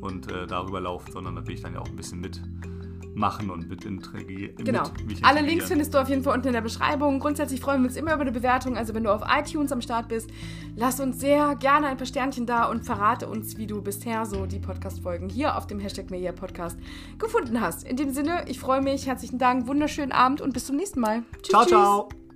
Speaker 2: und äh, darüber laufen, sondern da will ich dann ja auch ein bisschen mitmachen und mit intrigieren.
Speaker 1: Genau.
Speaker 2: Mit,
Speaker 1: Alle. Links findest du auf jeden Fall unten in der Beschreibung. Grundsätzlich freuen wir uns immer über eine Bewertung. Also wenn du auf iTunes am Start bist, lass uns sehr gerne ein paar Sternchen da und verrate uns, wie du bisher so die Podcast-Folgen hier auf dem Hashtag Media Podcast gefunden hast. In dem Sinne, ich freue mich. Herzlichen Dank, wunderschönen Abend und bis zum nächsten Mal. Tschüss,
Speaker 2: Ciao,
Speaker 1: tschüss.
Speaker 2: ciao.